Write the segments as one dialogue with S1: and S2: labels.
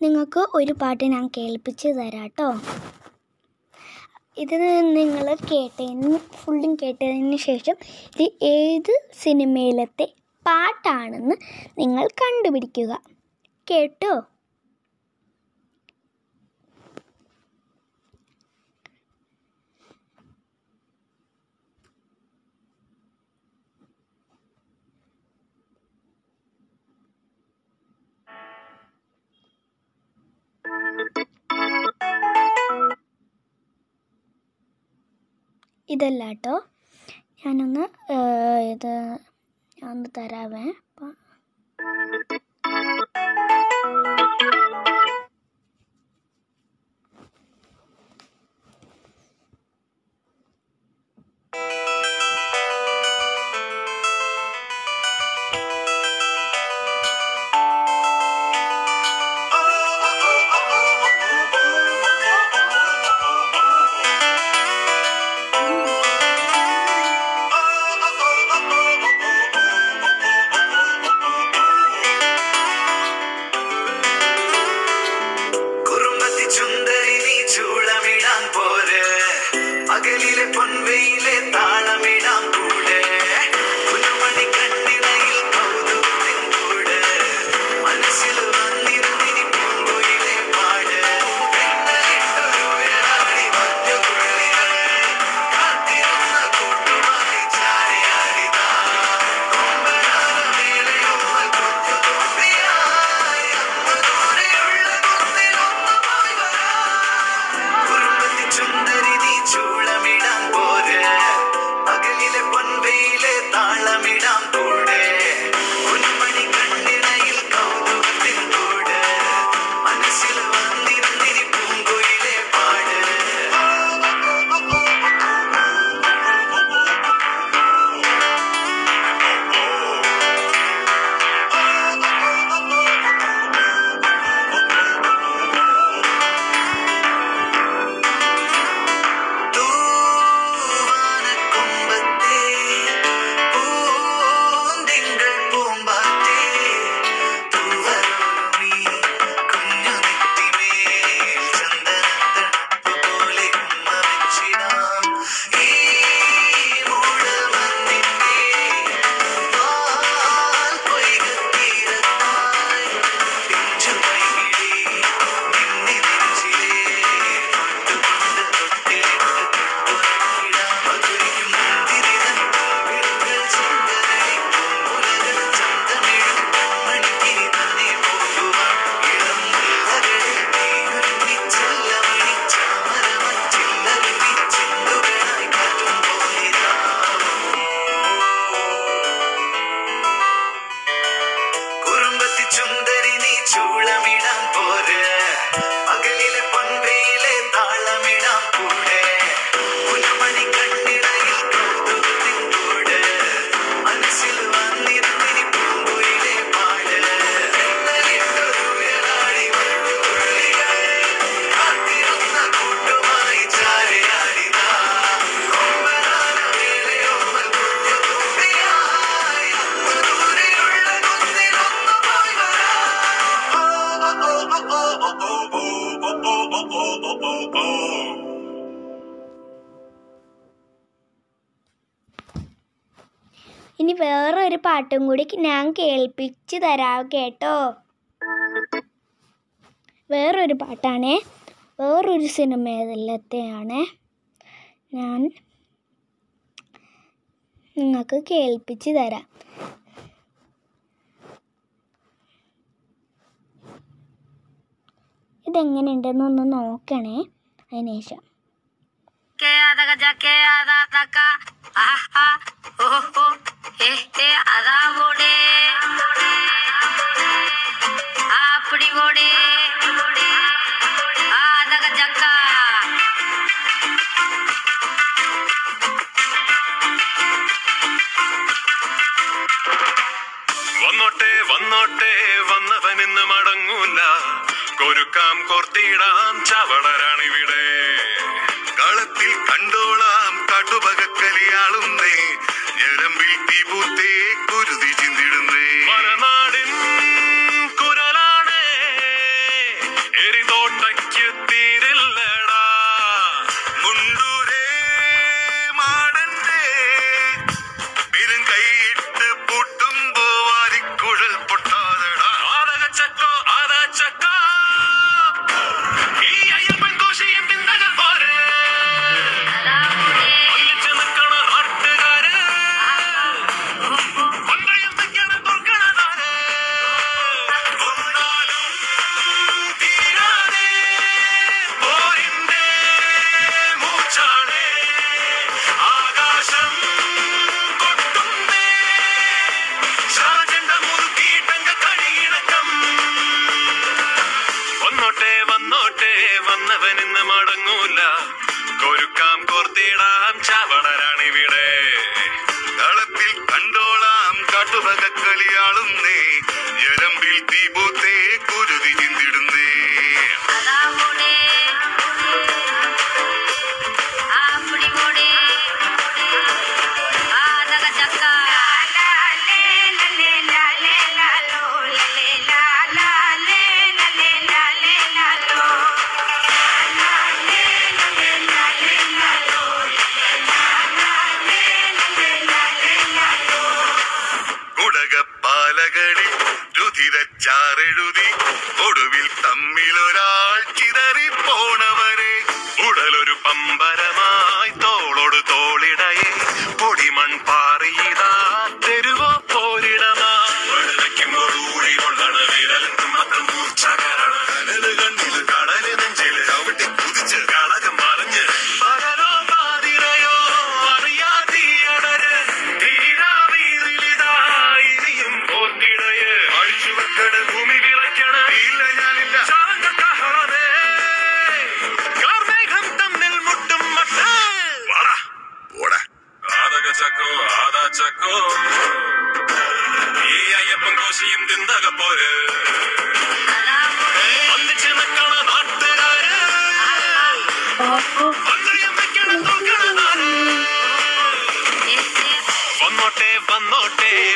S1: നിങ്ങൾക്ക് ഒരു പാട്ട് ഞാൻ കേൾപ്പിച്ച് തരാം കേട്ടോ ഇത് നിങ്ങൾ കേട്ടതിന് ഫുള്ളും കേട്ടതിന് ശേഷം ഇത് ഏത് സിനിമയിലത്തെ പാട്ടാണെന്ന് നിങ്ങൾ കണ്ടുപിടിക്കുക. കേട്ടോ? ഇതല്ല കേട്ടോ ഞാനൊന്ന് ഇത് ഞാൻ ഒന്ന് തരാവേ.
S2: you
S1: பகலிலே பன்வெயிலே പാട്ടും കൂടി ഞാൻ കേൾപ്പിച്ചു തരാം കേട്ടോ. വേറൊരു പാട്ടാണേ. വേറൊരു സിനിമയിലത്തെയാണ് ഞാൻ നിങ്ങൾക്ക് കേൾപ്പിച്ച് തരാം. ഇതെങ്ങനെയുണ്ടെന്നൊന്ന് നോക്കണേ.
S3: അതിനുശേഷം அப்படி ஓடே
S4: വന്നോട്ടെ വന്നോട്ടെ. വന്നവനിന്ന് മടങ്ങൂല. കൊരുക്കാം കോർത്തിടാം ചവള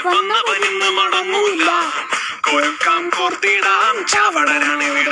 S4: വന്നവരിന്ന് മടങ്ങൂല്ല കോൽക്കാം കോർത്തിടാം
S5: ചാവടനാണ് ഇവിടെ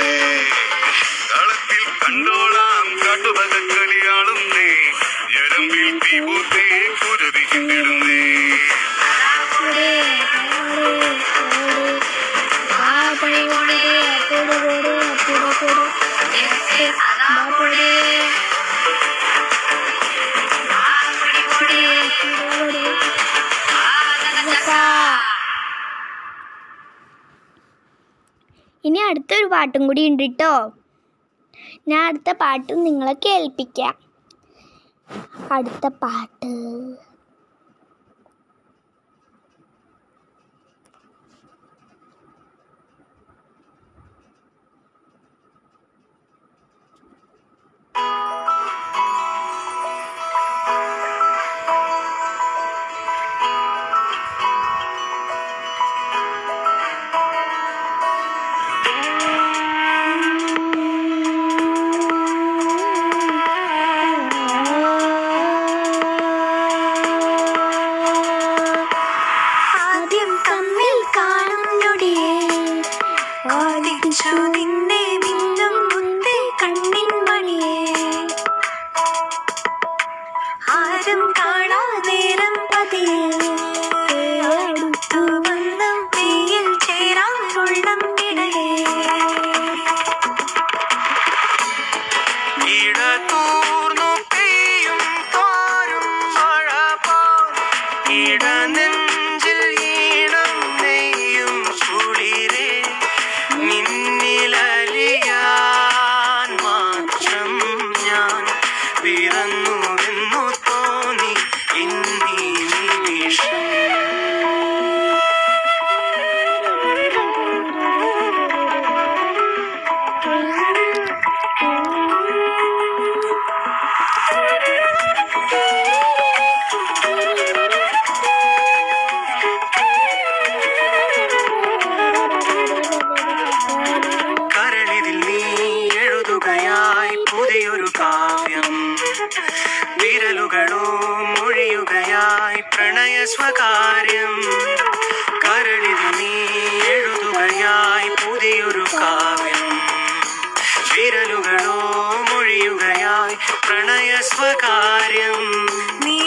S5: പാട്ടും കൂടി ഉണ്ട് കേട്ടോ ഞാൻ അടുത്ത പാട്ട് നിങ്ങളെ കേൾപ്പിക്കാം അടുത്ത പാട്ട്
S6: Thank you. 注定。പ്രണയസ്വകാര്യം നീ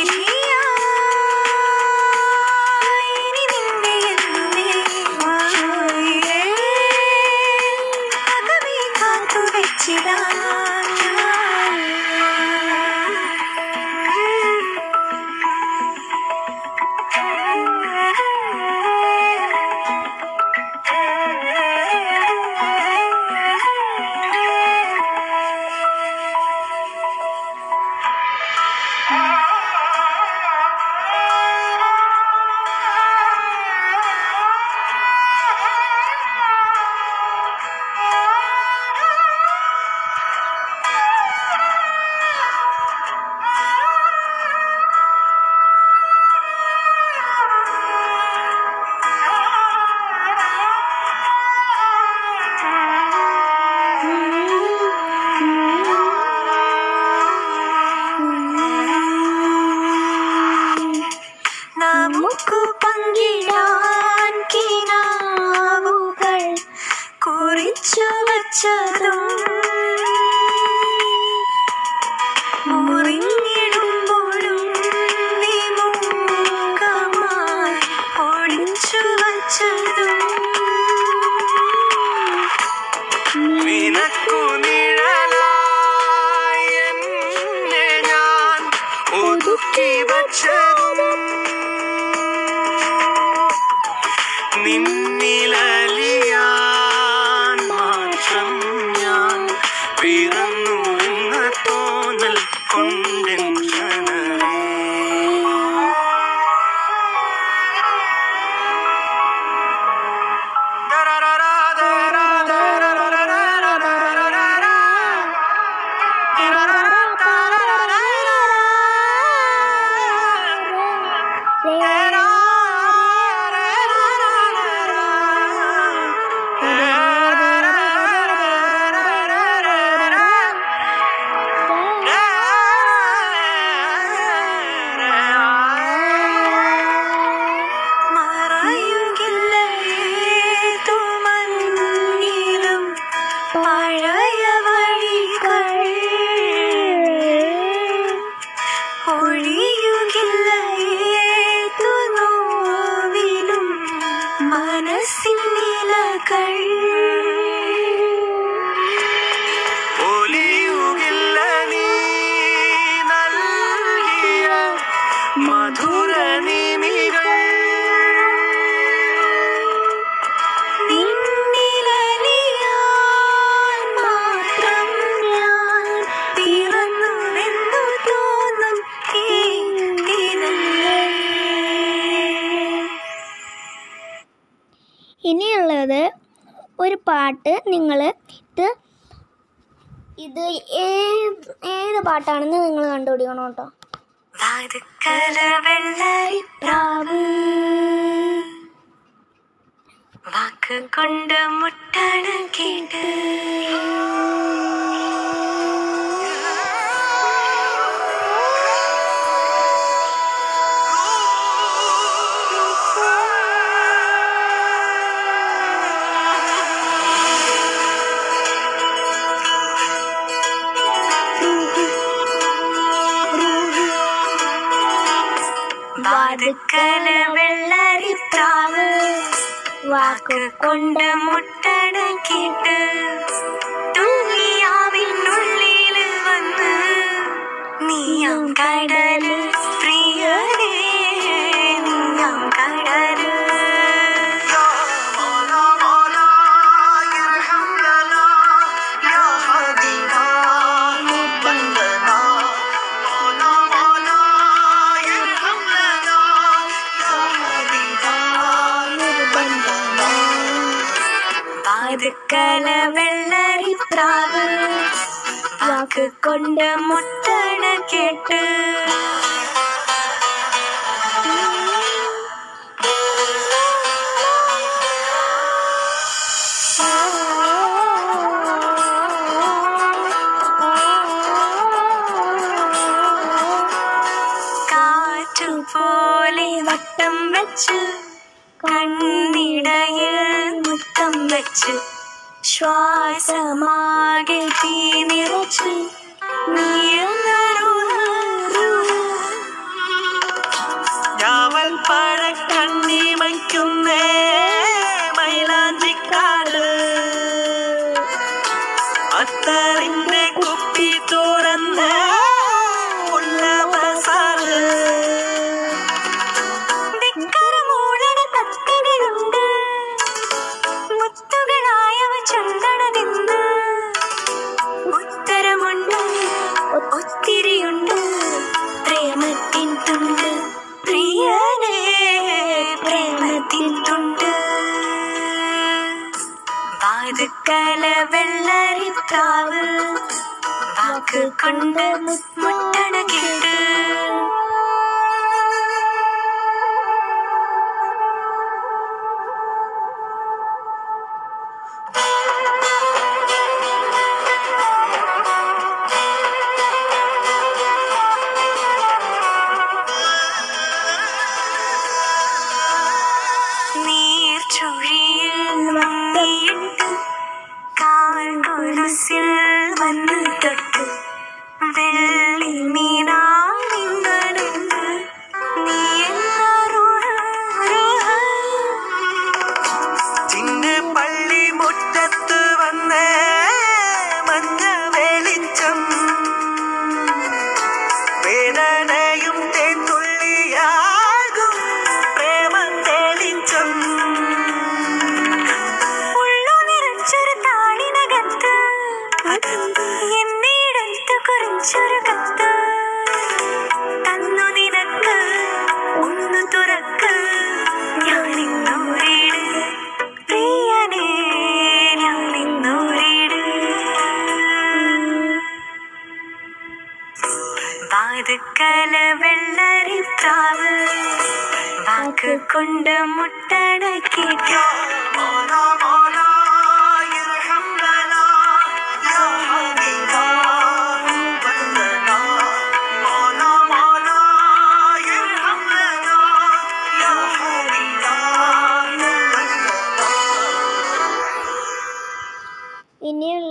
S6: 给 പാട്ട് നിങ്ങൾ ഇത് ഇത് ഏത് ഏത് പാട്ടാണെന്ന് നിങ്ങൾ കണ്ടുപിടിക്കണം കേട്ടോ.
S3: വാക്ക് കൊണ്ട് മുട്ടാണ് കേട്ട്. வாக்கு கொண்ட முட்டடக்கிட்டு കൊണ്ട് മുട്ടണ കേട്ട്. പോലെ വട്ടം വെച്ച് കണ്ണിടയിൽ മുത്തം വെച്ച് ശ്വാസമാകെ തീ നിറച്ച്.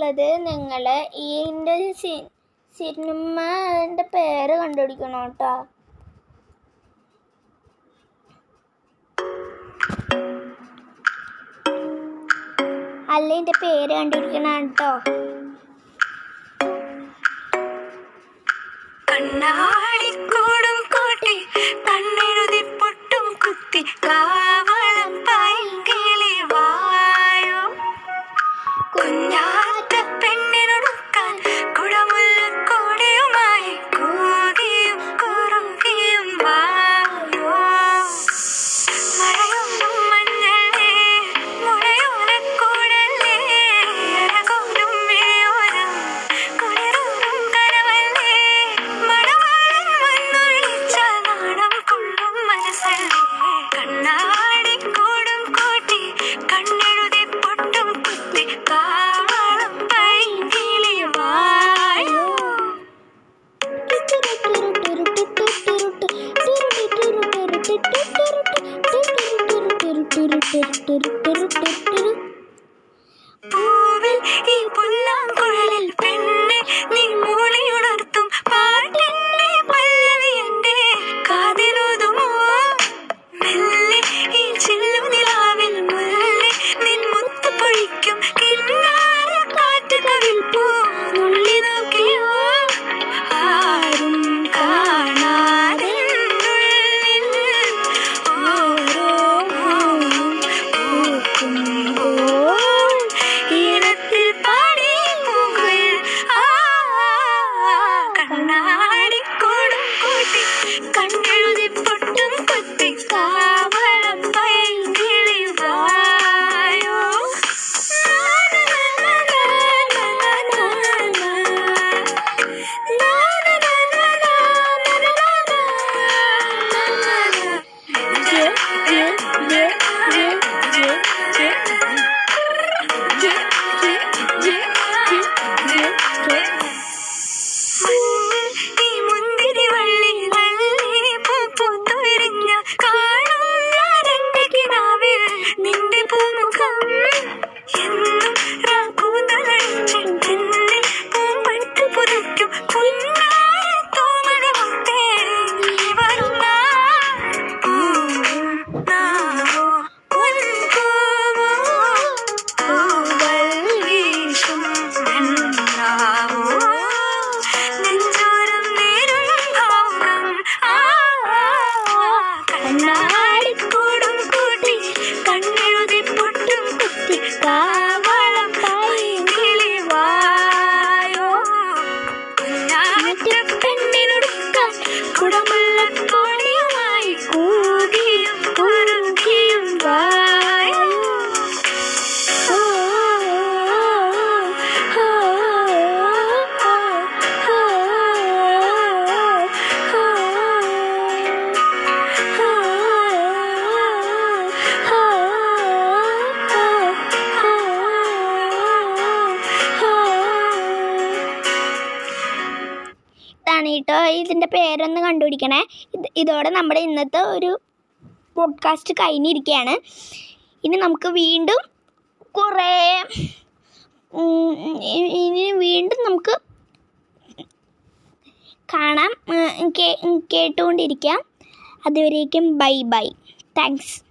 S3: ഉള്ളത് നിങ്ങൾ ഇതിന്റെ സിനിമന്റെ പേര് കണ്ടുപിടിക്കണം കേട്ടോ. അല്ല എന്റെ പേര് കണ്ടുപിടിക്കണം കേട്ടോ.
S7: കണ്ണാടിക്കൂടും കൂട്ടി കണ്ണെഴുതി പൊട്ടും കുത്തി
S3: കാ പേരൊന്ന് കണ്ടുപിടിക്കണേ. ഇതോടെ നമ്മുടെ ഇന്നത്തെ ഒരു പോഡ്കാസ്റ്റ് കഴിഞ്ഞിരിക്കുകയാണ് ഇനി നമുക്ക് വീണ്ടും കുറേ
S5: ഇനി വീണ്ടും നമുക്ക് കാണാം. കേട്ടുകൊണ്ടിരിക്കാം. അതുവരേക്കും ബൈ ബൈ. താങ്ക്സ്